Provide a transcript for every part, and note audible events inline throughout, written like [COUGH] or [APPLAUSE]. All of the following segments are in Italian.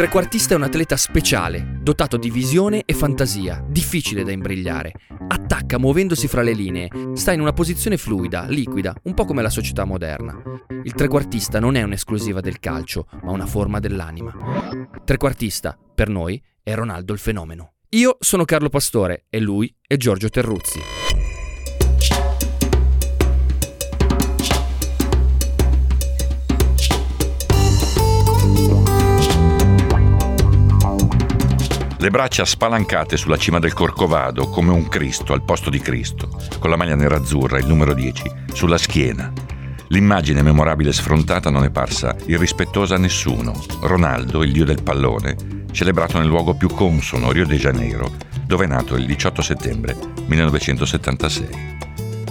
Trequartista è un atleta speciale, dotato di visione e fantasia, difficile da imbrigliare. Attacca muovendosi fra le linee, sta in una posizione fluida, liquida, un po' come la società moderna. Il trequartista non è un'esclusiva del calcio, ma una forma dell'anima. Trequartista, per noi, è Ronaldo il fenomeno. Io sono Carlo Pastore e lui è Giorgio Terruzzi. Le braccia spalancate sulla cima del Corcovado come un Cristo al posto di Cristo, con la maglia nerazzurra, il numero 10, sulla schiena. L'immagine memorabile sfrontata non è parsa irrispettosa a nessuno. Ronaldo, il dio del pallone, celebrato nel luogo più consono, Rio de Janeiro, dove è nato il 18 settembre 1976.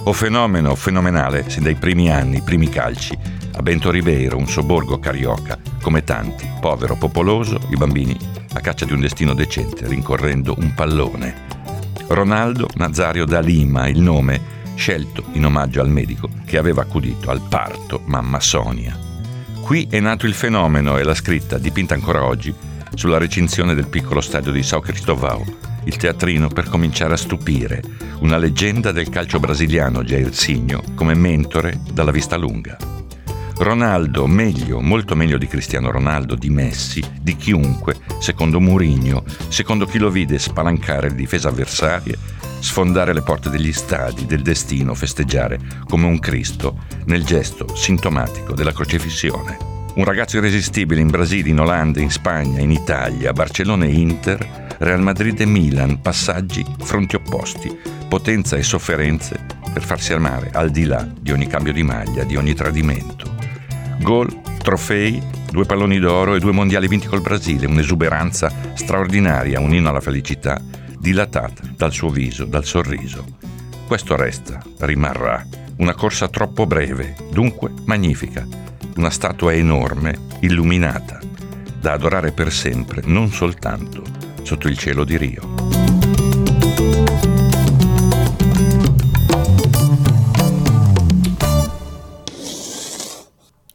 O fenomeno fenomenale sin dai primi anni, primi calci, a Bento Ribeiro, un sobborgo carioca, come tanti, povero, popoloso, i bambini a caccia di un destino decente, rincorrendo un pallone. Ronaldo Nazario da Lima, il nome scelto in omaggio al medico che aveva accudito al parto mamma Sonia. Qui è nato il fenomeno e la scritta, dipinta ancora oggi, sulla recinzione del piccolo stadio di São Cristóvão, il teatrino per cominciare a stupire, una leggenda del calcio brasiliano Jairzinho come mentore dalla vista lunga. Ronaldo meglio, molto meglio di Cristiano Ronaldo, di Messi, di chiunque, secondo Mourinho, secondo chi lo vide spalancare le difese avversarie, sfondare le porte degli stadi, del destino, festeggiare come un Cristo nel gesto sintomatico della crocifissione. Un ragazzo irresistibile in Brasile, in Olanda, in Spagna, in Italia, Barcellona e Inter, Real Madrid e Milan, passaggi, fronti opposti, potenza e sofferenze per farsi amare al di là di ogni cambio di maglia, di ogni tradimento. Gol, trofei, due palloni d'oro e due mondiali vinti col Brasile, un'esuberanza straordinaria, un inno alla felicità, dilatata dal suo viso, dal sorriso. Questo resta, rimarrà, una corsa troppo breve, dunque magnifica, una statua enorme, illuminata, da adorare per sempre, non soltanto sotto il cielo di Rio.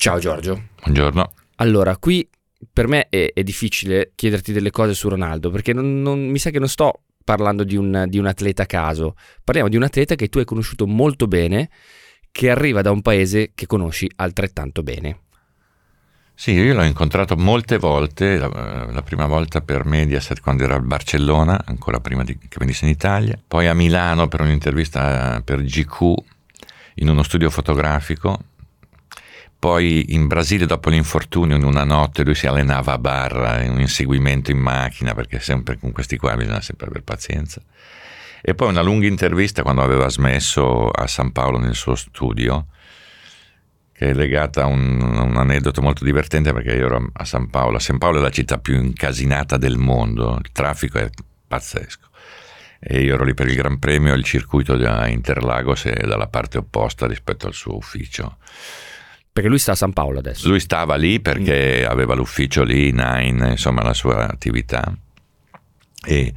Ciao Giorgio. Buongiorno. Allora, qui per me è, è difficile chiederti delle cose su Ronaldo perché non, non, mi sa che non sto parlando di un, di un atleta a caso, parliamo di un atleta che tu hai conosciuto molto bene, che arriva da un paese che conosci altrettanto bene. Sì, io l'ho incontrato molte volte, la, la, prima volta per Mediaset quando era a Barcellona, ancora prima di, che venisse in Italia, poi a Milano per un'intervista per GQ in uno studio fotografico poi in Brasile dopo l'infortunio in una notte lui si allenava a barra in un inseguimento in macchina perché sempre con questi qua bisogna sempre avere pazienza. E poi una lunga intervista quando aveva smesso a San Paolo nel suo studio, che è legata a un, un, aneddoto molto divertente perché io ero a San Paolo. San Paolo è la città più incasinata del mondo, il traffico è pazzesco. E io ero lì per il Gran Premio, il circuito da Interlagos è dalla parte opposta rispetto al suo ufficio. Perché lui sta a San Paolo adesso. Lui stava lì perché mm. aveva l'ufficio lì, Nine, insomma la sua attività. E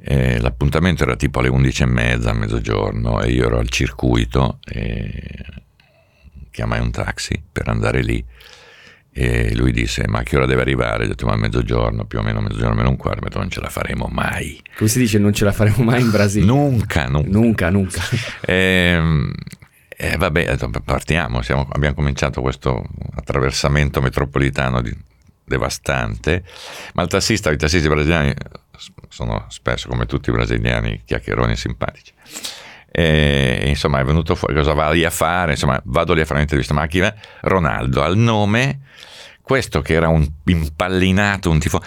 eh, l'appuntamento era tipo alle 11.30, a mezzogiorno, e io ero al circuito e chiamai un taxi per andare lì. E lui disse: Ma a che ora deve arrivare? Ho detto: Ma a mezzogiorno, più o meno mezzogiorno, meno un quarto. Detto: Non ce la faremo mai. Come si dice? Non ce la faremo mai in Brasile? nunca, nunca. Nunca, nunca. e, ehm, eh, vabbè, partiamo, siamo, abbiamo cominciato questo attraversamento metropolitano di, devastante, ma il tassista, i tassisti brasiliani sono spesso, come tutti i brasiliani, chiacchieroni simpatici. E, insomma, è venuto fuori cosa va lì a fare? Insomma, vado lì a fare un'intervista. Ma chi è? Ronaldo, al nome, questo che era un impallinato, un tifo.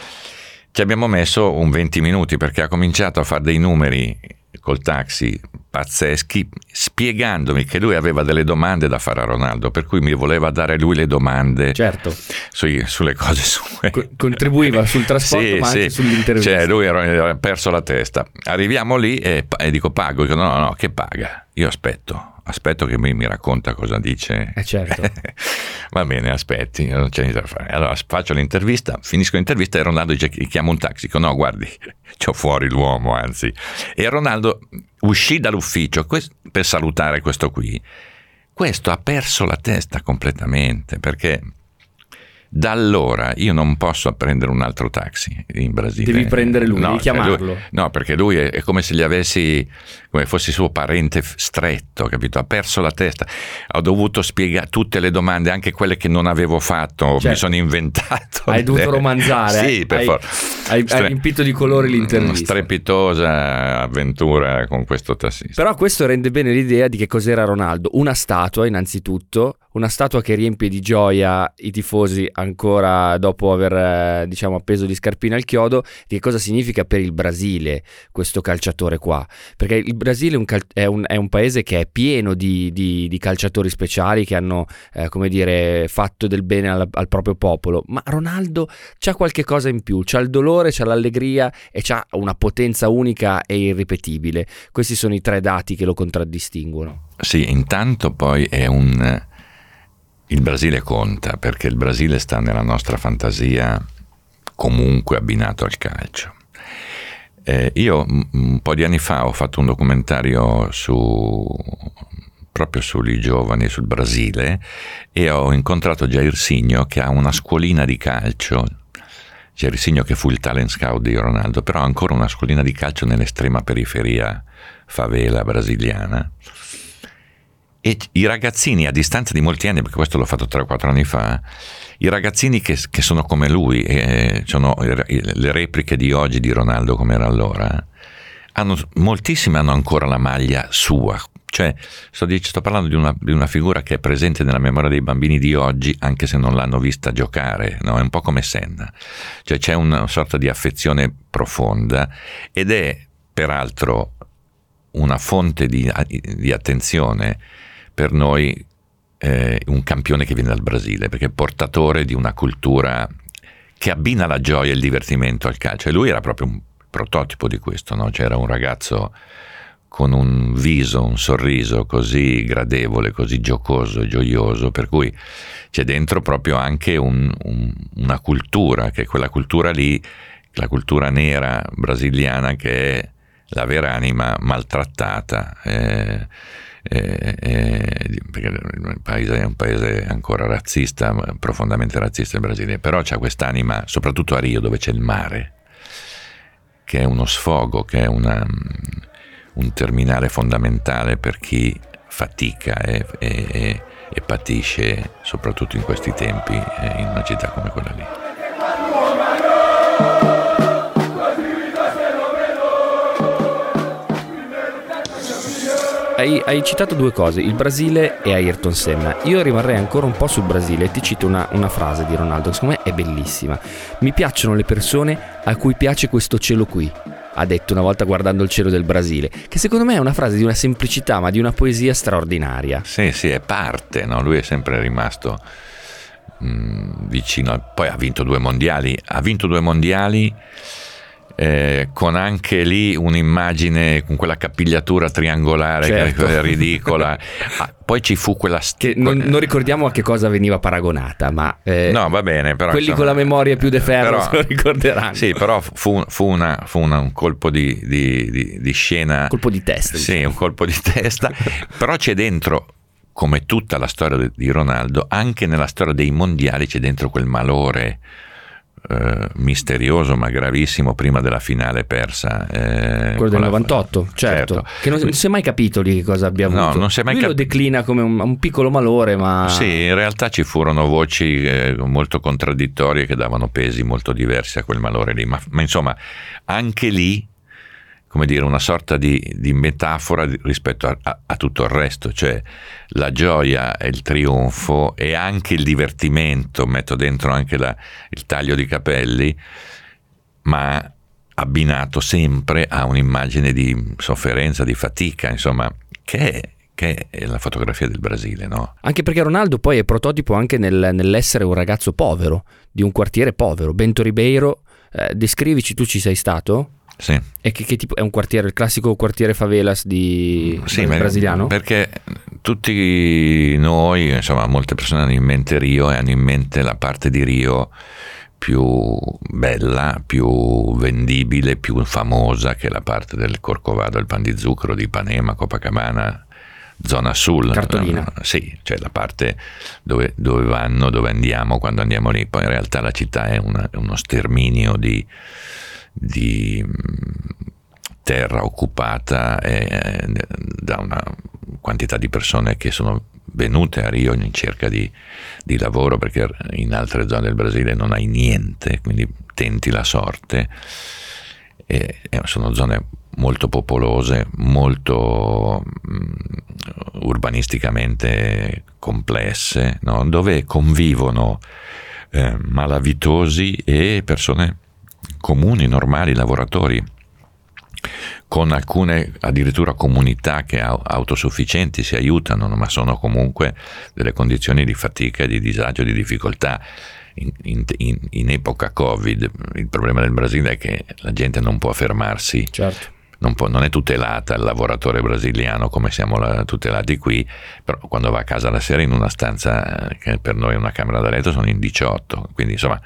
Ci abbiamo messo un 20 minuti perché ha cominciato a fare dei numeri col taxi pazzeschi spiegandomi che lui aveva delle domande da fare a Ronaldo, per cui mi voleva dare lui le domande certo. sui, sulle cose sue. Co- contribuiva [LAUGHS] sul trasporto, sì, ma anche sì. sull'intervista. Cioè, lui era, perso la testa. Arriviamo lì e, e dico pago, dico no, no, no, che paga? Io aspetto aspetto che mi, mi racconta cosa dice. Eh certo. [LAUGHS] Va bene, aspetti, non c'è niente da fare. Allora faccio l'intervista, finisco l'intervista e Ronaldo dice chiamo un taxi. Dico no, guardi, [LAUGHS] c'ho fuori l'uomo, anzi. E Ronaldo uscì dall'ufficio per salutare questo qui. Questo ha perso la testa completamente perché da allora io non posso prendere un altro taxi in Brasile. Devi prendere lui, no, devi chiamarlo. Lui, no, perché lui è, è, come se gli avessi, come fossi suo parente stretto, capito? Ha perso la testa. Ho dovuto spiegare tutte le domande, anche quelle che non avevo fatto, certo. mi sono inventato. Hai dovuto [LAUGHS] romanzare. sì, per hai, forza. Hai, hai riempito di colori l'intervista. Una strepitosa avventura con questo tassista. Però questo rende bene l'idea di che cos'era Ronaldo. Una statua, innanzitutto, una statua che riempie di gioia i tifosi ancora dopo aver eh, diciamo appeso gli scarpini al chiodo di che cosa significa per il Brasile questo calciatore qua perché il Brasile è un, cal- è un, è un paese che è pieno di, di, di calciatori speciali che hanno eh, come dire fatto del bene al, al, proprio popolo. Ma Ronaldo c'ha qualche cosa in più. C'ha il dolore c'ha l'allegria e c'ha una potenza unica e irripetibile. Questi sono i tre dati che lo contraddistinguono. Sì intanto poi è un il Brasile conta perché il Brasile sta nella nostra fantasia comunque abbinato al calcio. Eh, io un po' di anni fa ho fatto un documentario su, proprio sui giovani, sul Brasile, e ho incontrato Jair Signo che ha una scuolina di calcio. Jair Signo che fu il talent scout di Ronaldo, però ha ancora una scuolina di calcio nell'estrema periferia favela brasiliana e i ragazzini, a distanza di molti anni, perché questo l'ho fatto 3-4 anni fa, i ragazzini che, che sono come lui, eh, sono le repliche di oggi di Ronaldo come era allora, hanno, moltissimi hanno ancora la maglia sua. Cioè, sto, sto parlando di una, di una, figura che è presente nella memoria dei bambini di oggi, anche se non l'hanno vista giocare, no? è un po' come Senna. Cioè, c'è una sorta di affezione profonda ed è peraltro una fonte di, di attenzione per noi eh, un campione che viene dal Brasile, perché è portatore di una cultura che abbina la gioia e il divertimento al calcio. E lui era proprio un prototipo di questo, no? C'era un ragazzo con un viso, un sorriso così gradevole, così giocoso e gioioso, per cui c'è dentro proprio anche un, un, una cultura, che è quella cultura lì, la cultura nera brasiliana che è la vera anima maltrattata. Eh, eh, eh, perché il paese è un paese ancora razzista, profondamente razzista il Brasile, però c'è quest'anima, soprattutto a Rio dove c'è il mare, che è uno sfogo, che è una, un terminale fondamentale per chi fatica e, e, e patisce, soprattutto in questi tempi, eh, in una città come quella lì. Hai, hai, citato due cose, il Brasile e Ayrton Senna. Io rimarrei ancora un po' sul Brasile e ti cito una, una frase di Ronaldo che secondo me è bellissima. Mi piacciono le persone a cui piace questo cielo qui ha detto una volta guardando il cielo del Brasile, che secondo me è una frase di una semplicità ma di una poesia straordinaria. Sì, sì, è parte, no? lui è sempre rimasto mh, mm, vicino, poi ha vinto due mondiali, ha vinto due mondiali eh, con anche lì un'immagine con quella capigliatura triangolare certo. che è ridicola. [LAUGHS] Ah, poi ci fu quella... St- non, non, ricordiamo a che cosa veniva paragonata, ma... Eh, no, va bene, però... Quelli insomma, con la memoria più de ferro però, se lo ricorderanno. Sì, però fu, fu, una, fu una, un colpo di, di, di, di scena... Colpo di testa. Sì, diciamo. un colpo di testa. però c'è dentro come tutta la storia di Ronaldo, anche nella storia dei mondiali c'è dentro quel malore eh, misterioso ma gravissimo prima della finale persa. Eh, Quello del 98, la... certo. certo. Che non, non, si è mai capito di che cosa abbia avuto. No, non si è mai Lui cap- lo declina come un, un, piccolo malore, ma... Sì, in realtà ci furono voci eh, molto contraddittorie che davano pesi molto diversi a quel malore lì, ma, ma insomma anche lì come dire, una sorta di, di metafora rispetto a, a, a, tutto il resto, cioè la gioia e il trionfo e anche il divertimento, metto dentro anche la, il taglio di capelli, ma abbinato sempre a un'immagine di sofferenza, di fatica, insomma, che è, che è la fotografia del Brasile, no? Anche perché Ronaldo poi è prototipo anche nel, nell'essere un ragazzo povero, di un quartiere povero. Bento Ribeiro, eh, descrivici, tu ci sei stato? Sì. E che, che, tipo è un quartiere, il classico quartiere favelas di sì, brasiliano? Perché tutti noi, insomma, molte persone hanno in mente Rio e hanno in mente la parte di Rio più bella, più vendibile, più famosa che la parte del Corcovado, il pan di zucchero di Ipanema, Copacabana, zona sul. Cartolina. Sì, cioè la parte dove, dove, vanno, dove andiamo quando andiamo lì. Poi in realtà la città è, una, è uno sterminio di di terra occupata eh, da una quantità di persone che sono venute a Rio in cerca di, di, lavoro perché in altre zone del Brasile non hai niente, quindi tenti la sorte. E, e sono zone molto popolose, molto mh, urbanisticamente complesse, no? dove convivono eh, malavitosi e persone comuni, normali, lavoratori, con alcune addirittura comunità che autosufficienti si aiutano, ma sono comunque delle condizioni di fatica, di disagio, di difficoltà. In, in, in, epoca Covid il problema del Brasile è che la gente non può fermarsi certo non, può, non, è tutelata il lavoratore brasiliano come siamo la, tutelati qui, però quando va a casa la sera in una stanza eh, che per noi è una camera da letto sono in 18, quindi insomma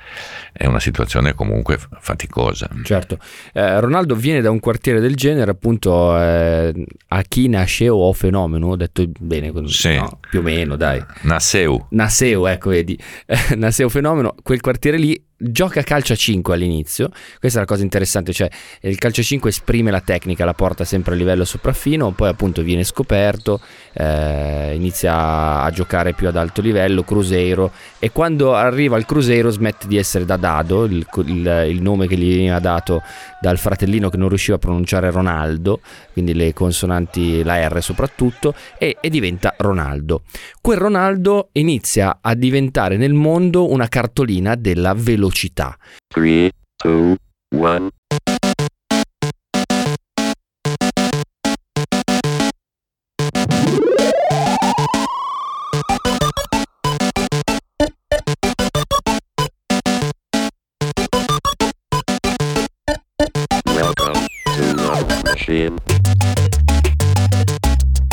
è una situazione comunque faticosa. Certo, eh, Ronaldo viene da un quartiere del genere, appunto eh, a chi nasceu o fenomeno, ho detto bene, sì. no, più o meno dai. Nasceu. Nasceu, ecco vedi, [LAUGHS] nasceu fenomeno, quel quartiere lì gioca calcio a 5 all'inizio, questa è la cosa interessante, cioè il calcio a 5 esprime la tecnica, la porta sempre a livello sopraffino, poi appunto viene scoperto, eh, inizia a giocare più ad alto livello, Cruzeiro, e quando arriva al Cruzeiro smette di essere da Dado, il, il, il nome che gli veniva dato dal fratellino che non riusciva a pronunciare Ronaldo, quindi le consonanti, la R soprattutto, e, e diventa Ronaldo. Quel Ronaldo inizia a diventare nel mondo una cartolina della velocità. 3, 2, 1.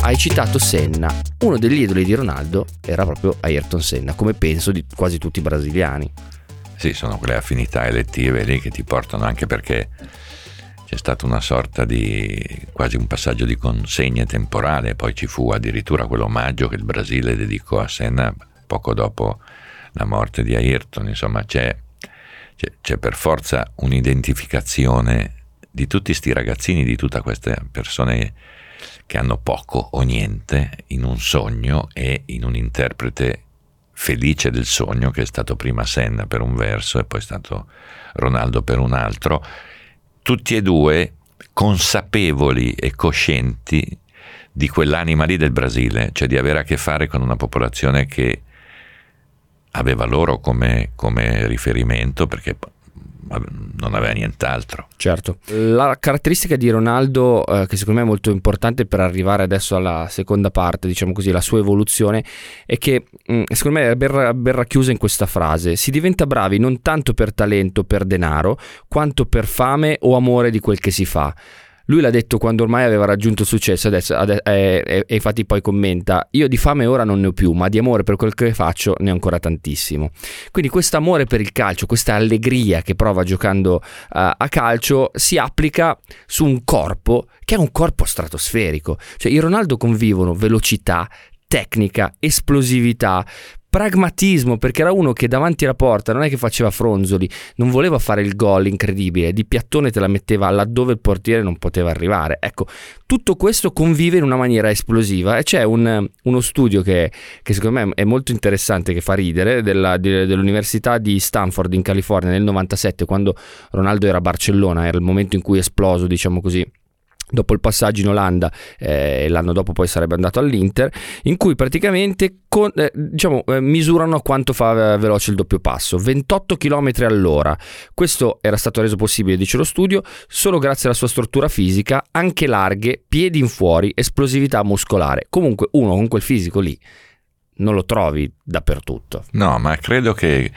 Hai citato Senna, uno degli idoli di Ronaldo era proprio Ayrton Senna, come penso di quasi tutti i brasiliani. Sì, sono quelle affinità elettive lì che ti portano anche perché c'è stato una sorta di quasi un passaggio di consegne temporale, poi ci fu addirittura quell'omaggio che il Brasile dedicò a Senna poco dopo la morte di Ayrton, insomma c'è, c'è, c'è per forza un'identificazione di tutti questi ragazzini, di tutte queste persone che hanno poco o niente in un sogno e in un interprete felice del sogno che è stato prima Senna per un verso e poi è stato Ronaldo per un altro, tutti e due consapevoli e coscienti di quell'anima lì del Brasile, cioè di avere a che fare con una popolazione che aveva loro come, come riferimento, perché non aveva nient'altro. Certo. La caratteristica di Ronaldo, eh, che secondo me è molto importante per arrivare adesso alla seconda parte, diciamo così, la sua evoluzione, è che mh, mm, secondo me è ben, ben racchiusa in questa frase. Si diventa bravi non tanto per talento, per denaro, quanto per fame o amore di quel che si fa. Lui l'ha detto quando ormai aveva raggiunto il successo adesso, e eh, eh, eh, infatti poi commenta, io di fame ora non ne ho più, ma di amore per quel che faccio ne ho ancora tantissimo. Quindi questo amore per il calcio, questa allegria che prova giocando uh, a calcio si applica su un corpo che è un corpo stratosferico. Cioè i Ronaldo convivono velocità, tecnica, esplosività, pragmatismo, perché era uno che davanti alla porta non è che faceva fronzoli, non voleva fare il gol incredibile, di piattone te la metteva laddove il portiere non poteva arrivare. Ecco, tutto questo convive in una maniera esplosiva e c'è un, uno studio che, che, secondo me è molto interessante, che fa ridere, della, dell'Università di Stanford in California nel 97, quando Ronaldo era a Barcellona, era il momento in cui è esploso, diciamo così dopo il passaggio in Olanda eh, l'anno dopo poi sarebbe andato all'Inter in cui praticamente con, eh, diciamo, eh, misurano quanto fa eh, veloce il doppio passo 28 km all'ora. Questo era stato reso possibile dice lo studio solo grazie alla sua struttura fisica anche larghe piedi in fuori esplosività muscolare. Comunque uno con quel fisico lì non lo trovi dappertutto. No ma credo che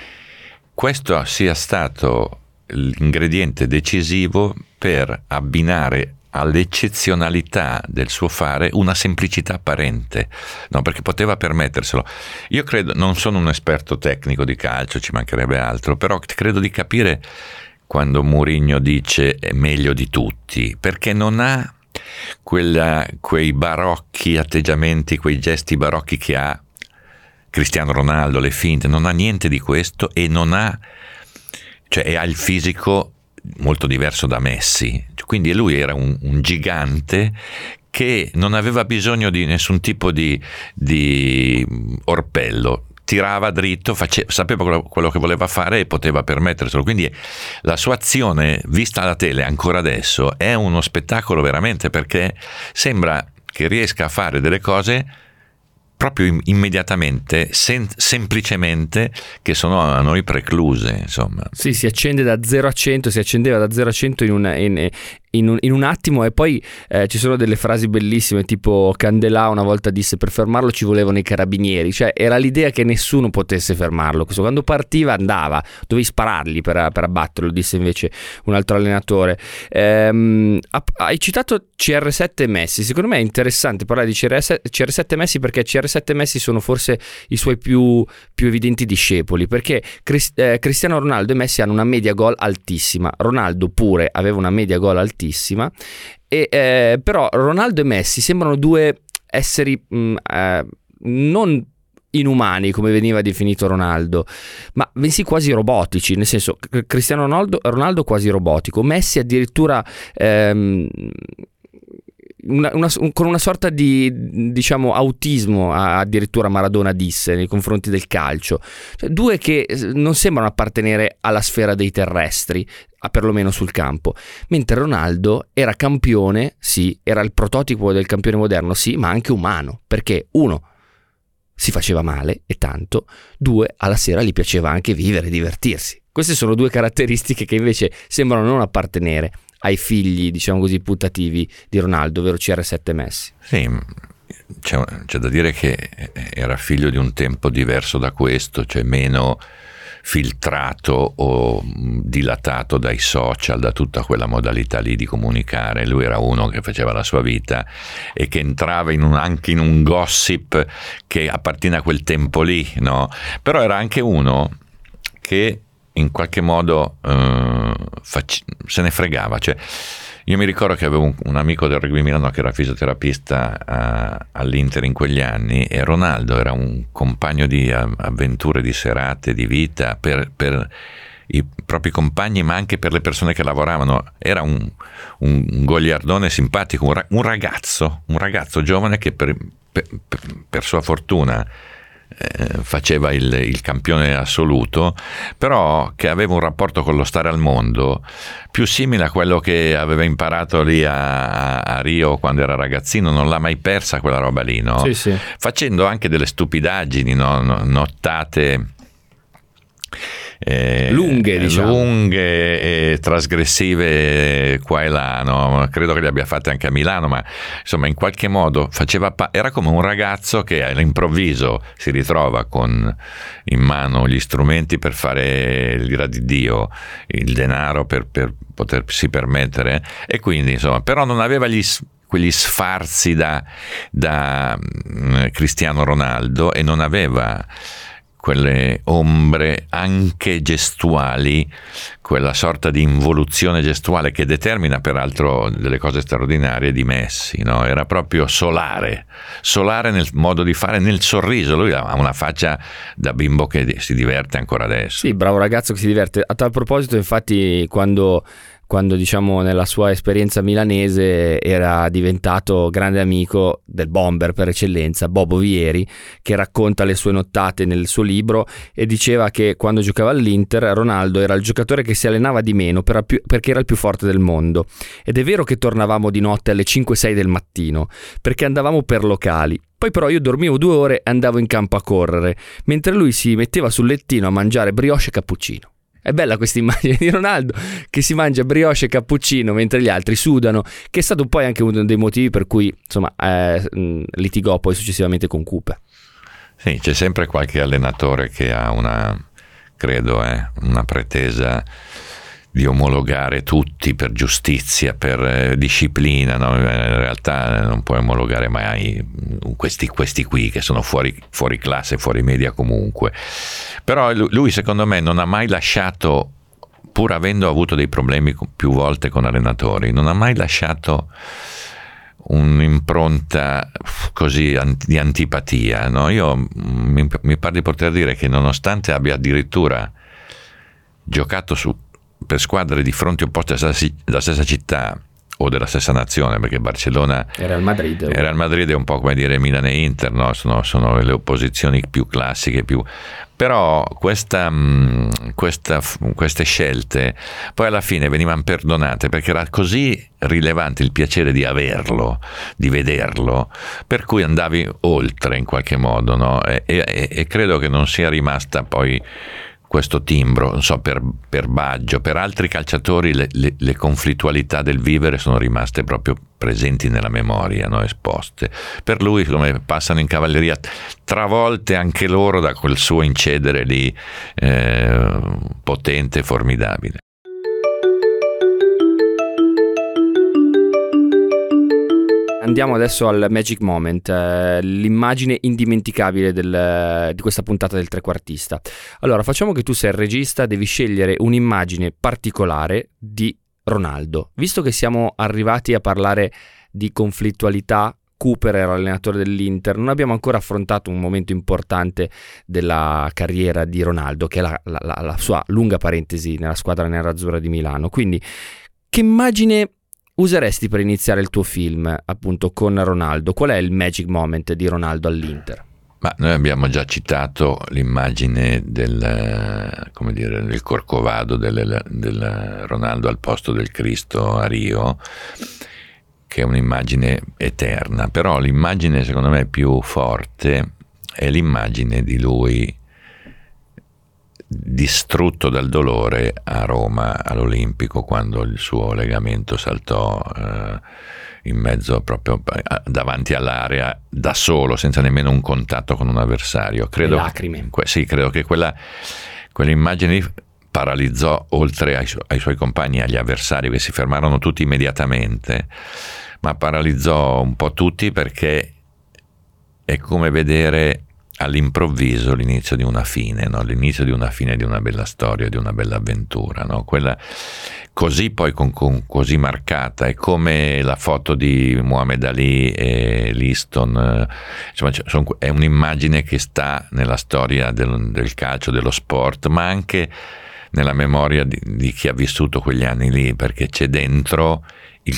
questo sia stato l'ingrediente decisivo per abbinare all'eccezionalità del suo fare una semplicità apparente, no, perché poteva permetterselo. Io credo, non sono un esperto tecnico di calcio, ci mancherebbe altro, però credo di capire quando Mourinho dice è meglio di tutti, perché non ha quella, quei barocchi atteggiamenti, quei gesti barocchi che ha Cristiano Ronaldo, le finte, non ha niente di questo e non ha, cioè ha il fisico molto diverso da Messi. Quindi lui era un, un gigante che non aveva bisogno di nessun tipo di, di orpello, tirava dritto, face, sapeva quello, che voleva fare e poteva permetterselo. Quindi la sua azione, vista alla tele ancora adesso, è uno spettacolo veramente perché sembra che riesca a fare delle cose proprio immediatamente, sem- semplicemente, che sono a noi precluse. Insomma. Sì, si accende da 0 a 100, si accendeva da 0 a 100 in, una, in, in, un, in un, attimo e poi eh, ci sono delle frasi bellissime, tipo Candelà una volta disse per fermarlo ci volevano i carabinieri, cioè era l'idea che nessuno potesse fermarlo, Questo, quando partiva andava, dovevi sparargli per, per abbatterlo, disse invece un altro allenatore. Ehm, hai citato CR7 Messi, secondo me è interessante parlare di CR7, CR7 Messi perché CR7 Messi sono forse i suoi più, più evidenti discepoli, perché Crist- eh, Cristiano Ronaldo e Messi hanno una media gol altissima, Ronaldo pure aveva una media gol altissima, e, eh, però Ronaldo e Messi sembrano due esseri mh, mm, eh, non inumani come veniva definito Ronaldo, ma bensì quasi robotici, nel senso Cristiano Ronaldo, Ronaldo quasi robotico, Messi addirittura ehm, una, una, con una sorta di diciamo autismo addirittura Maradona disse nei confronti del calcio. Cioè, due che non sembrano appartenere alla sfera dei terrestri perlomeno sul campo. Mentre Ronaldo era campione sì era il prototipo del campione moderno sì ma anche umano perché uno si faceva male e tanto due alla sera gli piaceva anche vivere divertirsi. Queste sono due caratteristiche che invece sembrano non appartenere ai figli, diciamo così, putativi di Ronaldo, ovvero CR7 Messi. Sì, c'è, c'è, da dire che era figlio di un tempo diverso da questo, cioè meno filtrato o dilatato dai social, da tutta quella modalità lì di comunicare. Lui era uno che faceva la sua vita e che entrava in un, anche in un gossip che appartiene a quel tempo lì, no? Però era anche uno che in qualche modo uh, fac- se ne fregava. Cioè, io mi ricordo che avevo un, un, amico del rugby Milano che era fisioterapista a, all'Inter in quegli anni e Ronaldo era un compagno di avventure, di serate, di vita per, per i propri compagni ma anche per le persone che lavoravano. Era un, un, un goliardone simpatico, un, ragazzo, un ragazzo giovane che per, per, per sua fortuna eh, faceva il, il, campione assoluto, però che aveva un rapporto con lo stare al mondo più simile a quello che aveva imparato lì a, a Rio quando era ragazzino, non l'ha mai persa quella roba lì, no? sì, sì. facendo anche delle stupidaggini, no? nottate eh, lunghe, diciamo. lunghe e trasgressive qua e là, no? credo che le abbia fatte anche a Milano, ma insomma in qualche modo faceva pa- era come un ragazzo che all'improvviso si ritrova con in mano gli strumenti per fare l'ira di Dio, il denaro per, per potersi permettere e quindi insomma, però non aveva gli quegli sfarzi da, da mm, Cristiano Ronaldo e non aveva quelle ombre anche gestuali, quella sorta di involuzione gestuale che determina peraltro delle cose straordinarie di Messi, no? era proprio solare, solare nel modo di fare, nel sorriso, lui ha una faccia da bimbo che si diverte ancora adesso. Sì, bravo ragazzo che si diverte. A tal proposito infatti quando quando diciamo nella sua esperienza milanese era diventato grande amico del bomber per eccellenza, Bobo Vieri, che racconta le sue nottate nel suo libro e diceva che quando giocava all'Inter Ronaldo era il giocatore che si allenava di meno per più, perché era il più forte del mondo. Ed è vero che tornavamo di notte alle 5-6 del mattino, perché andavamo per locali. Poi però io dormivo due ore e andavo in campo a correre, mentre lui si metteva sul lettino a mangiare brioche e cappuccino. È bella questa [LAUGHS] immagine di Ronaldo che si mangia brioche e cappuccino mentre gli altri sudano, che è stato poi anche uno dei motivi per cui insomma, eh, litigò poi successivamente con Cooper. Sì, c'è sempre qualche allenatore che ha una, credo, eh, una pretesa di omologare tutti per giustizia, per eh, disciplina, no? in realtà non puoi omologare mai questi, questi qui che sono fuori, fuori, classe, fuori media comunque. Però lui secondo me non ha mai lasciato, pur avendo avuto dei problemi più volte con allenatori, non ha mai lasciato un'impronta così di antipatia. No? Io mi, mi pare di poter dire che nonostante abbia addirittura giocato su per squadre di fronti opposti della stessa città o della stessa nazione, perché Barcellona era il Madrid. Era il Madrid è un po' come dire Milan e Inter, no? sono, sono, le opposizioni più classiche, più... però questa, mm, questa, queste scelte poi alla fine venivano perdonate perché era così rilevante il piacere di averlo, di vederlo, per cui andavi oltre in qualche modo no? e, e, e credo che non sia rimasta poi questo timbro, so, per, per Baggio, per altri calciatori le, le, le, conflittualità del vivere sono rimaste proprio presenti nella memoria, no? esposte. Per lui, come passano in cavalleria, travolte anche loro da quel suo incedere lì eh, potente e formidabile. Andiamo adesso al Magic Moment, eh, l'immagine indimenticabile del, di questa puntata del trequartista. Allora, facciamo che tu sei il regista, devi scegliere un'immagine particolare di Ronaldo. Visto che siamo arrivati a parlare di conflittualità, Cooper era l'allenatore dell'Inter, non abbiamo ancora affrontato un momento importante della carriera di Ronaldo, che è la, la, la, sua lunga parentesi nella squadra nerazzurra di Milano. Quindi, che immagine useresti per iniziare il tuo film appunto con Ronaldo? Qual è il magic moment di Ronaldo all'Inter? Ma noi abbiamo già citato l'immagine del, dire, del Corcovado del, del, Ronaldo al posto del Cristo a Rio, che è un'immagine eterna, però l'immagine secondo me più forte è l'immagine di lui distrutto dal dolore a Roma all'Olimpico quando il suo legamento saltò eh, in mezzo proprio eh, davanti all'area da solo senza nemmeno un contatto con un avversario. Credo, Le lacrime. que- sì, credo che quella, quell'immagine paralizzò oltre ai, su- ai suoi compagni agli avversari che si fermarono tutti immediatamente ma paralizzò un po' tutti perché è come vedere all'improvviso l'inizio di una fine, no? l'inizio di una fine di una bella storia, di una bella avventura, no? quella così poi con, con, così marcata è come la foto di Muhammad Ali e Liston, eh, insomma è un'immagine che sta nella storia del, del, calcio, dello sport, ma anche nella memoria di, di, chi ha vissuto quegli anni lì, perché c'è dentro il,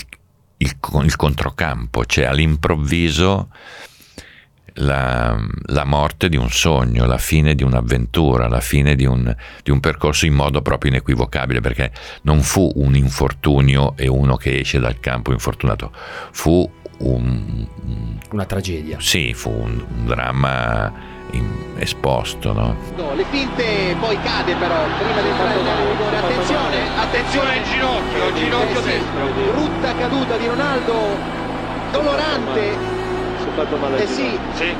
il, il controcampo, cioè all'improvviso la, la, morte di un sogno, la fine di un'avventura, la fine di un, di un, percorso in modo proprio inequivocabile, perché non fu un infortunio e uno che esce dal campo infortunato, fu un, una tragedia. Sì, fu un, un dramma in, esposto. No? no? le finte poi cade però prima del fatto attenzione, attenzione il ginocchio, ginocchio destro. Brutta caduta di Ronaldo, dolorante fatto male eh sì. sì.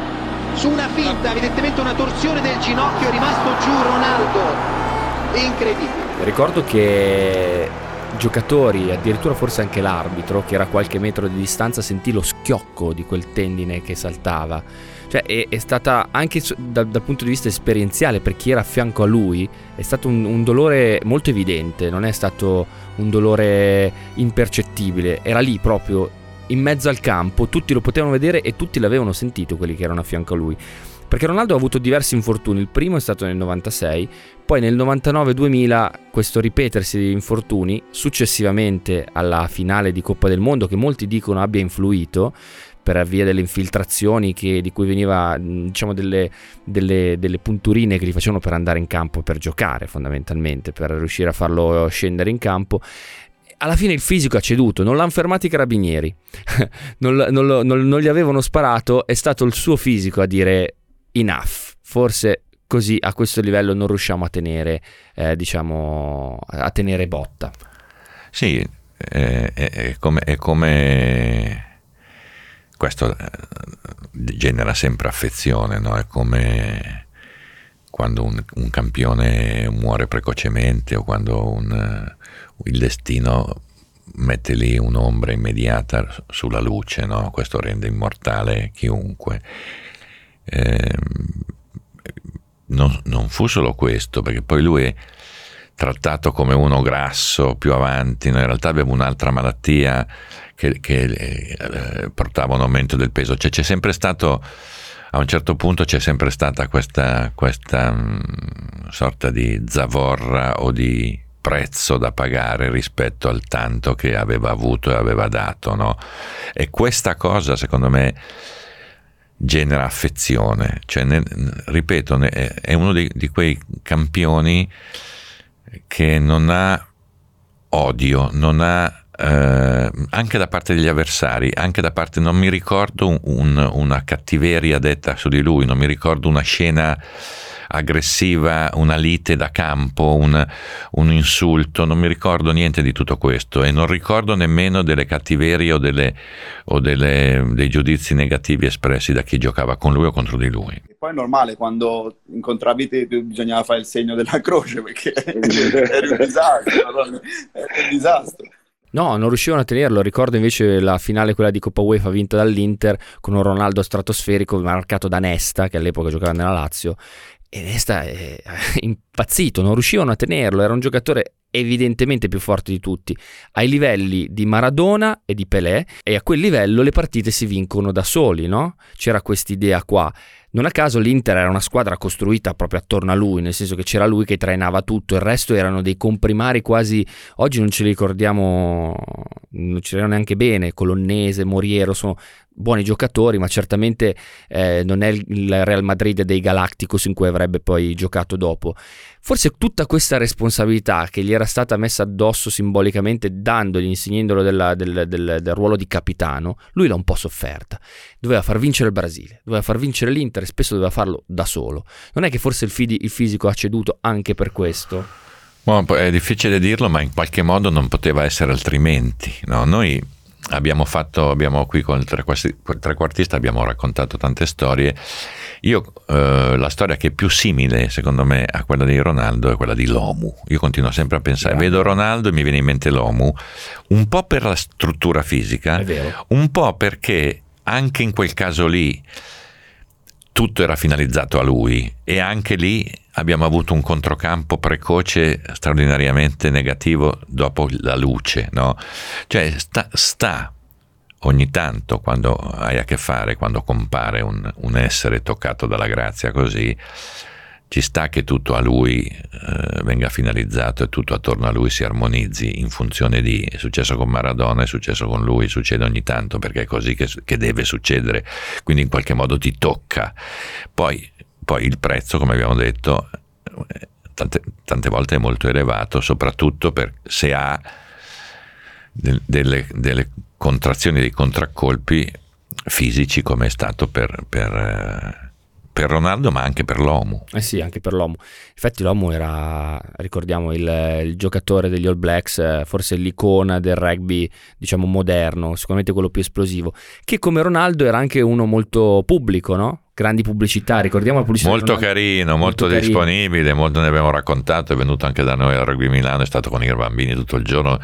Su una finta, evidentemente una torsione del ginocchio, è rimasto giù Ronaldo. Incredibile. Ricordo che giocatori, addirittura forse anche l'arbitro, che era a qualche metro di distanza, sentì lo schiocco di quel tendine che saltava. Cioè è, è stata anche dal, dal, punto di vista esperienziale per chi era a fianco a lui, è stato un, un dolore molto evidente, non è stato un dolore impercettibile, era lì proprio in mezzo al campo, tutti lo potevano vedere e tutti l'avevano sentito quelli che erano a fianco a lui. Perché Ronaldo ha avuto diversi infortuni, il primo è stato nel 96, poi nel 99-2000 questo ripetersi di infortuni, successivamente alla finale di Coppa del Mondo, che molti dicono abbia influito, per via delle infiltrazioni che, di cui veniva diciamo delle, delle, delle, punturine che gli facevano per andare in campo per giocare fondamentalmente per riuscire a farlo scendere in campo alla fine il fisico ha ceduto, non l'hanno fermato i carabinieri, [LAUGHS] non, non, non, non, gli avevano sparato, è stato il suo fisico a dire enough, forse così a questo livello non riusciamo a tenere, eh, diciamo, a tenere botta. Sì, è, è, è, come, è come, questo eh, genera sempre affezione, no? è come quando un, un campione muore precocemente o quando un il destino mette lì un'ombra immediata sulla luce, no? questo rende immortale chiunque. Eh, non, non, fu solo questo, perché poi lui è trattato come uno grasso più avanti, no? in realtà aveva un'altra malattia che, che eh, portava un aumento del peso, cioè c'è sempre stato, a un certo punto c'è sempre stata questa, questa mh, mm, sorta di zavorra o di prezzo da pagare rispetto al tanto che aveva avuto e aveva dato. No? E questa cosa, secondo me, genera affezione. Cioè, ne, ripeto, ne, è uno di, di quei campioni che non ha odio, non ha eh, anche da parte degli avversari, anche da parte, non mi ricordo un, una cattiveria detta su di lui, non mi ricordo una scena aggressiva, una lite da campo, un, un, insulto, non mi ricordo niente di tutto questo e non ricordo nemmeno delle cattiverie o, delle, o delle, dei giudizi negativi espressi da chi giocava con lui o contro di lui. E poi è normale, quando incontravi te bisognava fare il segno della croce perché [LAUGHS] [LAUGHS] eri un disastro, era un disastro. No, non riuscivano a tenerlo. Ricordo invece la finale, quella di Coppa UEFA vinta dall'Inter con un Ronaldo stratosferico marcato da Nesta, che all'epoca giocava nella Lazio, e Nesta è impazzito, non riuscivano a tenerlo, era un giocatore evidentemente più forte di tutti, ai livelli di Maradona e di Pelé e a quel livello le partite si vincono da soli, no? C'era quest'idea qua. Non a caso l'Inter era una squadra costruita proprio attorno a lui, nel senso che c'era lui che trainava tutto, il resto erano dei comprimari quasi, oggi non ce li ricordiamo, non ce li erano neanche bene, Colonnese, Moriero, sono buoni giocatori, ma certamente eh, non è il Real Madrid dei Galacticos in cui avrebbe poi giocato dopo. Forse tutta questa responsabilità che gli era stata messa addosso simbolicamente, dandogli, insegnandolo del, del, del, ruolo di capitano, lui l'ha un po' sofferta. Doveva far vincere il Brasile, doveva far vincere l'Inter e spesso doveva farlo da solo. Non è che forse il, fidi, il fisico ha ceduto anche per questo? è difficile dirlo, ma in qualche modo non poteva essere altrimenti. No? Noi abbiamo fatto, abbiamo qui con il trequartista abbiamo raccontato tante storie. Io eh, la storia che è più simile, secondo me, a quella di Ronaldo è quella di Lomu. Io continuo sempre a pensare, Grande. vedo Ronaldo e mi viene in mente Lomu, un po' per la struttura fisica, un po' perché anche in quel caso lì tutto era finalizzato a lui e anche lì abbiamo avuto un controcampo precoce straordinariamente negativo dopo la luce, no? Cioè sta, sta, ogni tanto quando hai a che fare, quando compare un, un essere toccato dalla grazia così, ci sta che tutto a lui eh, venga finalizzato e tutto attorno a lui si armonizzi in funzione di è successo con Maradona, è successo con lui, succede ogni tanto perché è così che, che deve succedere, quindi in qualche modo ti tocca. Poi poi il prezzo, come abbiamo detto, tante, tante volte è molto elevato, soprattutto per, se ha del, delle, delle, contrazioni, dei contraccolpi fisici come è stato per, per eh, per Ronaldo ma anche per l'Omu. Eh sì, anche per l'Omu. Infatti l'Omu era, ricordiamo, il, il, giocatore degli All Blacks, eh, forse l'icona del rugby, diciamo, moderno, sicuramente quello più esplosivo, che come Ronaldo era anche uno molto pubblico, no? Grandi pubblicità, ricordiamo la pubblicità. Molto carino, molto, molto disponibile, carino. molto ne abbiamo raccontato, è venuto anche da noi al Rugby Milano, è stato con i bambini tutto il giorno,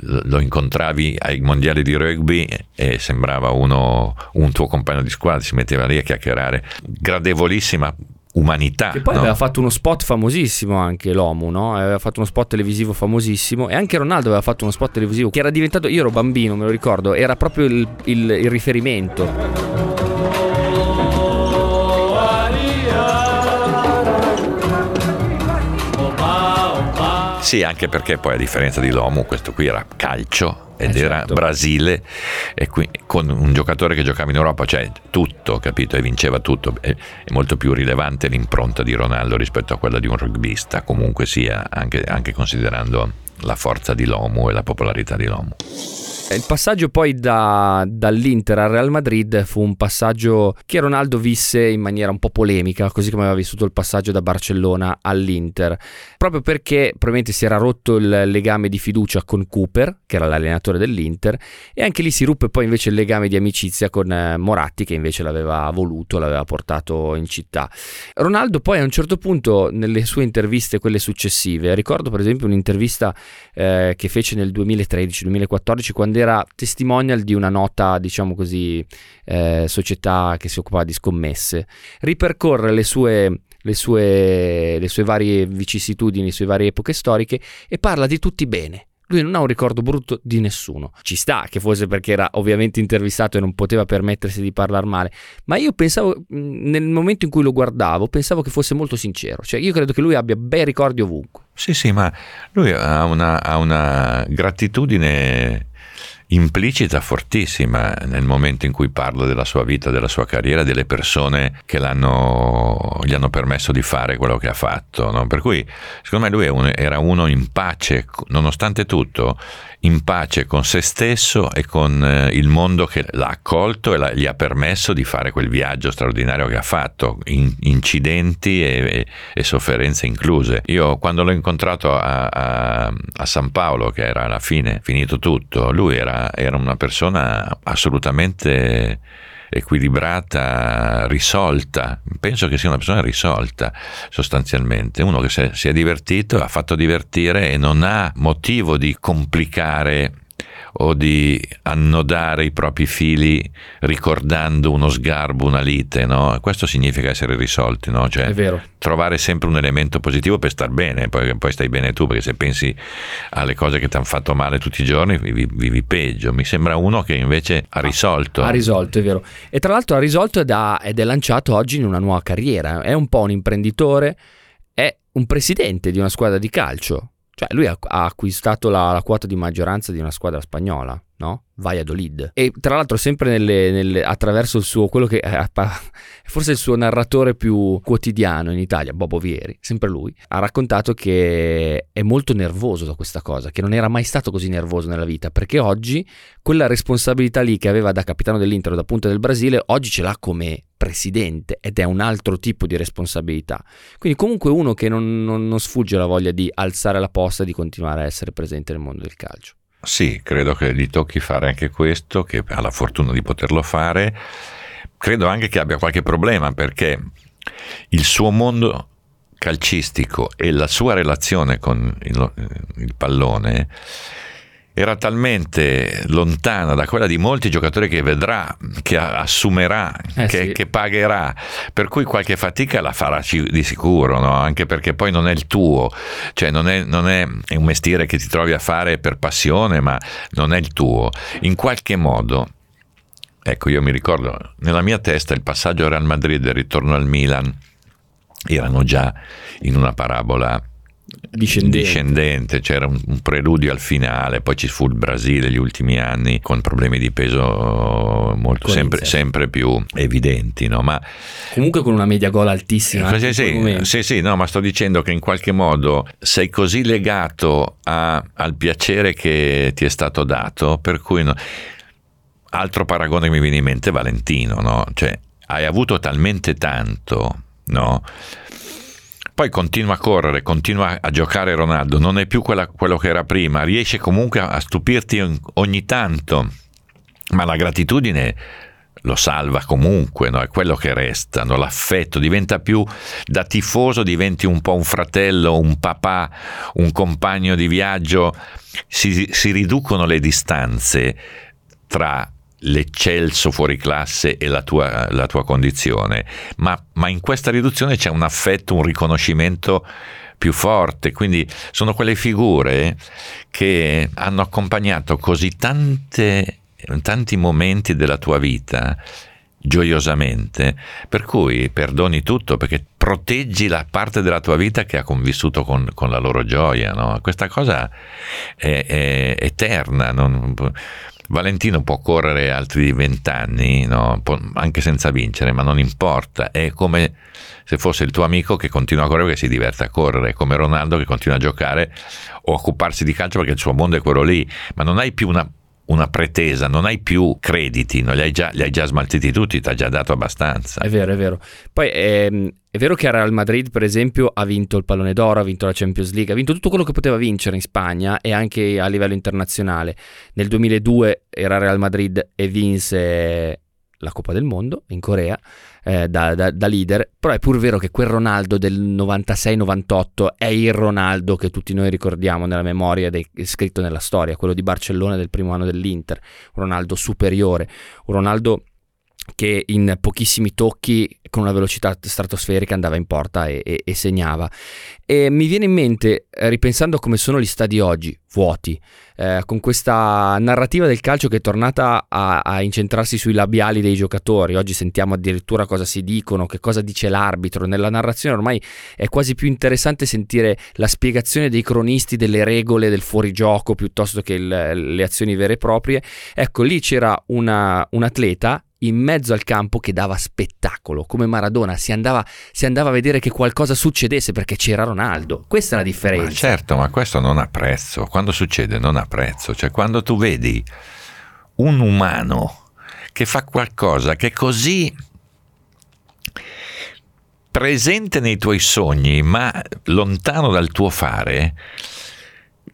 lo incontravi ai mondiali di rugby e sembrava uno, un tuo compagno di squadra, si metteva lì a chiacchierare, gradevolissima umanità. E poi no? aveva fatto uno spot famosissimo anche l'Omu, no? Aveva fatto uno spot televisivo famosissimo e anche Ronaldo aveva fatto uno spot televisivo che era diventato, io ero bambino, me lo ricordo, era proprio il, il, il riferimento. Sì, anche perché poi a differenza di Lomu, questo qui era calcio ed Eh, era certo. Brasile e qui, con un giocatore che giocava in Europa, cioè tutto, capito? E vinceva tutto. È, molto più rilevante l'impronta di Ronaldo rispetto a quella di un rugbista, comunque sia, anche, anche considerando la forza di Lomu e la popolarità di Lomu. Il passaggio poi da- dall'Inter al Real Madrid fu un passaggio che Ronaldo visse in maniera un po' polemica, così come aveva vissuto il passaggio da Barcellona all'Inter, proprio perché probabilmente si era rotto il legame di fiducia con Cooper, che era l'allenatore dell'Inter, e anche lì si ruppe poi invece il legame di amicizia con eh, Moratti, che invece l'aveva voluto, l'aveva portato in città. Ronaldo poi a un certo punto nelle sue interviste, quelle successive, ricordo per esempio un'intervista eh, che fece nel 2013-2014 quando era testimonial di una nota, diciamo così, eh, società che si occupava di scommesse. Ripercorre le sue, le, sue, le sue varie vicissitudini, le sue varie epoche storiche e parla di tutti bene. Lui non ha un ricordo brutto di nessuno. Ci sta che fosse perché era ovviamente intervistato e non poteva permettersi di parlare male, ma io pensavo, nel momento in cui lo guardavo, pensavo che fosse molto sincero. Cioè, io credo che lui abbia bei ricordi ovunque. Sì, sì, ma lui ha una, ha una gratitudine implicita fortissima nel momento in cui parla della sua vita, della sua carriera, delle persone che l'hanno, gli hanno permesso di fare quello che ha fatto. no? Per cui secondo me lui un- era uno in pace, nonostante tutto, in pace con se stesso e con eh, il mondo che l'ha accolto e gli ha permesso di fare quel viaggio straordinario che ha fatto, in- incidenti e, e- e sofferenze incluse. Io quando l'ho incontrato a, a- a San Paolo, che era alla fine finito tutto, lui era, era una persona assolutamente equilibrata, risolta. Penso che sia una persona risolta sostanzialmente, uno che si è, divertito, ha fatto divertire e non ha motivo di complicare o di annodare i propri fili ricordando uno sgarbo, una lite, no? Questo significa essere risolti, no? Cioè, trovare sempre un elemento positivo per star bene, poi, poi stai bene tu, perché se pensi alle cose che ti hanno fatto male tutti i giorni, vivi, vivi peggio. Mi sembra uno che invece ha risolto. Ha risolto, è vero. E tra l'altro ha risolto ed, ha- ed è lanciato oggi in una nuova carriera. È un po' un imprenditore, è un presidente di una squadra di calcio. Cioè, lui ha, acquistato la, la quota di maggioranza di una squadra spagnola, no? Valladolid. E tra l'altro, sempre nelle- nelle- attraverso il suo, quello che è pa- [LAUGHS] forse il suo narratore più quotidiano in Italia, Bobo Vieri, sempre lui, ha raccontato che è molto nervoso da questa cosa, che non era mai stato così nervoso nella vita, perché oggi quella responsabilità lì che aveva da capitano dell'Inter o da punta del Brasile, oggi ce l'ha come presidente ed è un altro tipo di responsabilità. Quindi comunque uno che non, non- non sfugge la voglia di alzare la posta e di continuare a essere presente nel mondo del calcio. Sì, credo che gli tocchi fare anche questo, che ha la fortuna di poterlo fare. Credo anche che abbia qualche problema perché il suo mondo calcistico e la sua relazione con il, il pallone era talmente lontana da quella di molti giocatori che vedrà, che assumerà, Eh che, sì. che pagherà, per cui qualche fatica la farà di sicuro, no? anche perché poi non è il tuo, cioè non è, non è- è un mestiere che ti trovi a fare per passione, ma non è il tuo. In qualche modo, ecco, io mi ricordo, nella mia testa il passaggio al Real Madrid e il ritorno al Milan erano già in una parabola Discendente. discendente, c'era un, un preludio al finale, poi ci fu il Brasile gli ultimi anni con problemi di peso molto, sempre, sempre più evidenti, no? ma Comunque con una media gol altissima. anche sì, quel sì, sì, sì, no, ma sto dicendo che in qualche modo sei così legato a- al piacere che ti è stato dato, per cui no- altro paragone che mi viene in mente è Valentino, no? Cioè, hai avuto talmente tanto, no? Poi continua a correre, continua a giocare Ronaldo, non è più quella- quello che era prima, riesce comunque a stupirti ogn- ogni tanto, ma la gratitudine lo salva comunque, no? è quello che resta, no? l'affetto diventa più da tifoso, diventi un po' un fratello, un papà, un compagno di viaggio, si, si riducono le distanze tra l'eccelso fuori classe e la tua, la tua condizione, ma, ma in questa riduzione c'è un affetto, un riconoscimento più forte, quindi sono quelle figure che hanno accompagnato così tante, tanti momenti della tua vita gioiosamente, per cui perdoni tutto perché proteggi la parte della tua vita che ha convissuto con, con la loro gioia. No? Questa cosa è, è eterna. Non, Valentino può correre altri vent'anni, no? anche senza vincere, ma non importa, è come se fosse il tuo amico che continua a correre perché si diverte a correre, come Ronaldo che continua a giocare o occuparsi di calcio perché il suo mondo è quello lì, ma non hai più una una pretesa, non hai più crediti, non li hai già, li hai già smaltiti tutti, ti ha già dato abbastanza. È vero, è vero. Poi ehm, è vero che Real Madrid, per esempio, ha vinto il pallone d'oro, ha vinto la Champions League, ha vinto tutto quello che poteva vincere in Spagna e anche a livello internazionale. Nel 2002 era Real Madrid e vinse la Coppa del Mondo in Corea eh, da, da, da, leader, però è pur vero che quel Ronaldo del 96-98 è il Ronaldo che tutti noi ricordiamo nella memoria è scritto nella storia, quello di Barcellona del primo anno dell'Inter, un Ronaldo superiore, un Ronaldo che in pochissimi tocchi con una velocità stratosferica andava in porta e, e, e, segnava. E mi viene in mente, eh, ripensando a come sono gli stadi oggi, vuoti, eh, con questa narrativa del calcio che è tornata a, a, incentrarsi sui labiali dei giocatori, oggi sentiamo addirittura cosa si dicono, che cosa dice l'arbitro, nella narrazione ormai è quasi più interessante sentire la spiegazione dei cronisti delle regole del fuorigioco piuttosto che il, le azioni vere e proprie. Ecco, lì c'era una, un atleta in mezzo al campo che dava spettacolo, come Maradona, si andava, si andava, a vedere che qualcosa succedesse perché c'era Ronaldo. Questa è la differenza. Ma certo, ma questo non ha prezzo. Quando succede non ha prezzo. Cioè quando tu vedi un umano che fa qualcosa che è così presente nei tuoi sogni, ma lontano dal tuo fare,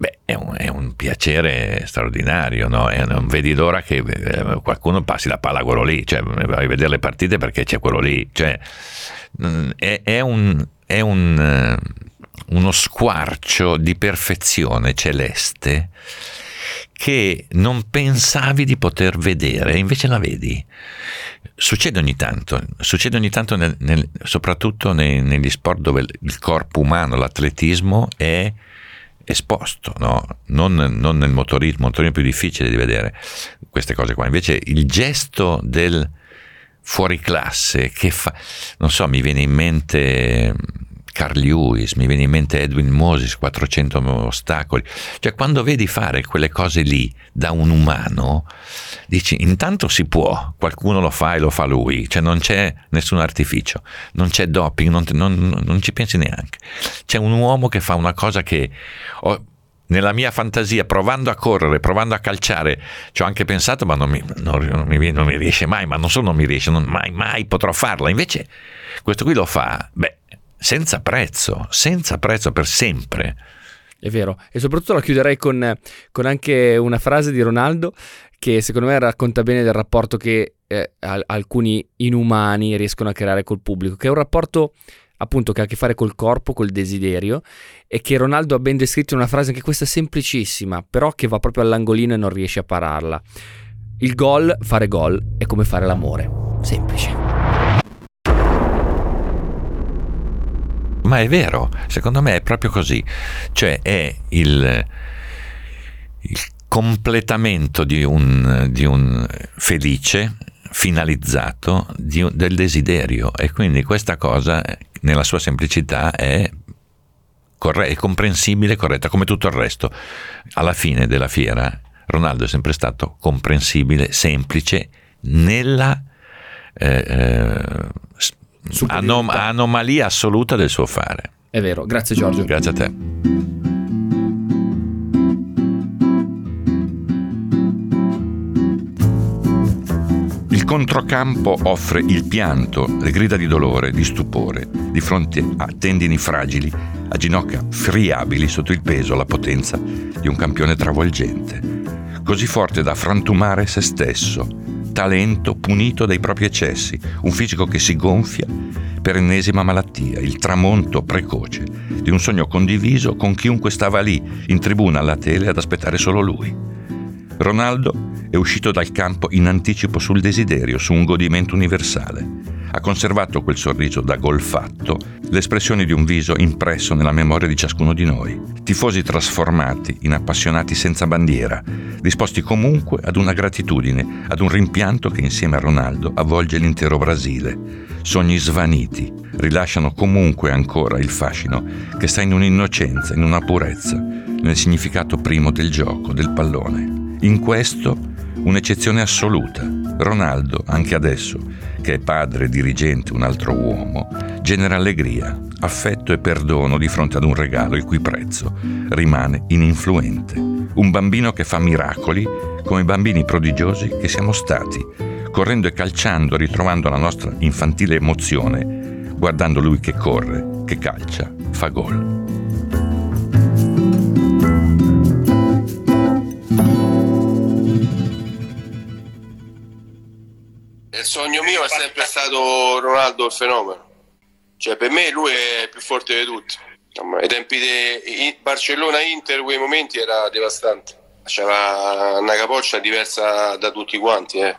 Beh, è un, è un, piacere straordinario, no? E non vedi l'ora che eh, qualcuno passi la palla a quello lì, cioè vai a vedere le partite perché c'è quello lì, cioè mm, è, è, un, è un, eh, uno squarcio di perfezione celeste che non pensavi di poter vedere, invece la vedi. Succede ogni tanto, succede ogni tanto nel, nel, soprattutto nei, negli sport dove il corpo umano, l'atletismo è esposto, no? non, non, nel motorismo, motorismo è più difficile di vedere queste cose qua, invece il gesto del fuori classe che fa, non so, mi viene in mente Carl Lewis, mi viene in mente Edwin Moses, 400 ostacoli. Cioè, quando vedi fare quelle cose lì da un umano, dici, intanto si può, qualcuno lo fa e lo fa lui, cioè non c'è nessun artificio, non c'è doping, non, non, non ci pensi neanche. C'è un uomo che fa una cosa che... Ho, nella mia fantasia, provando a correre, provando a calciare, ci ho anche pensato, ma non mi, non, non mi, non mi riesce mai, ma non solo non mi riesce, mai, mai potrò farla. Invece questo qui lo fa, beh, senza prezzo, senza prezzo per sempre. È vero, e soprattutto la chiuderei con, con anche una frase di Ronaldo che secondo me racconta bene del rapporto che eh, alcuni inumani riescono a creare col pubblico, che è un rapporto appunto che ha a che fare col corpo, col desiderio e che Ronaldo ha ben descritto in una frase anche questa semplicissima, però che va proprio all'angolino e non riesce a pararla. Il gol, fare gol, è come fare l'amore. Semplice. Ma è vero, secondo me è proprio così. Cioè è il, il completamento di un, di un felice finalizzato di, del desiderio e quindi questa cosa nella sua semplicità è, corre- comprensibile, corretta come tutto il resto. Alla fine della fiera Ronaldo è sempre stato comprensibile, semplice nella eh, eh, anom- anomalia assoluta del suo fare. È vero, grazie Giorgio. Grazie a te. Il controcampo offre il pianto, le grida di dolore, di stupore, di fronte a tendini fragili, a ginocchia friabili sotto il peso, la potenza di un campione travolgente, così forte da frantumare se stesso, talento punito dai propri eccessi, un fisico che si gonfia per ennesima malattia, il tramonto precoce di un sogno condiviso con chiunque stava lì, in tribuna alla tele, ad aspettare solo lui. Ronaldo è uscito dal campo in anticipo sul desiderio, su un godimento universale. Ha conservato quel sorriso da gol fatto le espressioni di un viso impresso nella memoria di ciascuno di noi. Tifosi trasformati in appassionati senza bandiera, disposti comunque ad una gratitudine, ad un rimpianto che insieme a Ronaldo avvolge l'intero Brasile. Sogni svaniti, rilasciano comunque ancora il fascino che sta in un'innocenza, in una purezza, nel significato primo del gioco, del pallone. In questo un'eccezione assoluta. Ronaldo, anche adesso, che è padre, dirigente, un altro uomo, genera allegria, affetto e perdono di fronte ad un regalo il cui prezzo rimane ininfluente. Un bambino che fa miracoli come bambini prodigiosi che siamo stati, correndo e calciando, ritrovando la nostra infantile emozione, guardando lui che corre, che calcia, fa gol. Il sogno mio è sempre stato Ronaldo il fenomeno. Cioè, per me lui è più forte di tutti. Ai tempi di Barcellona-Inter, quei momenti era devastante. C'era una capoccia diversa da tutti quanti, eh.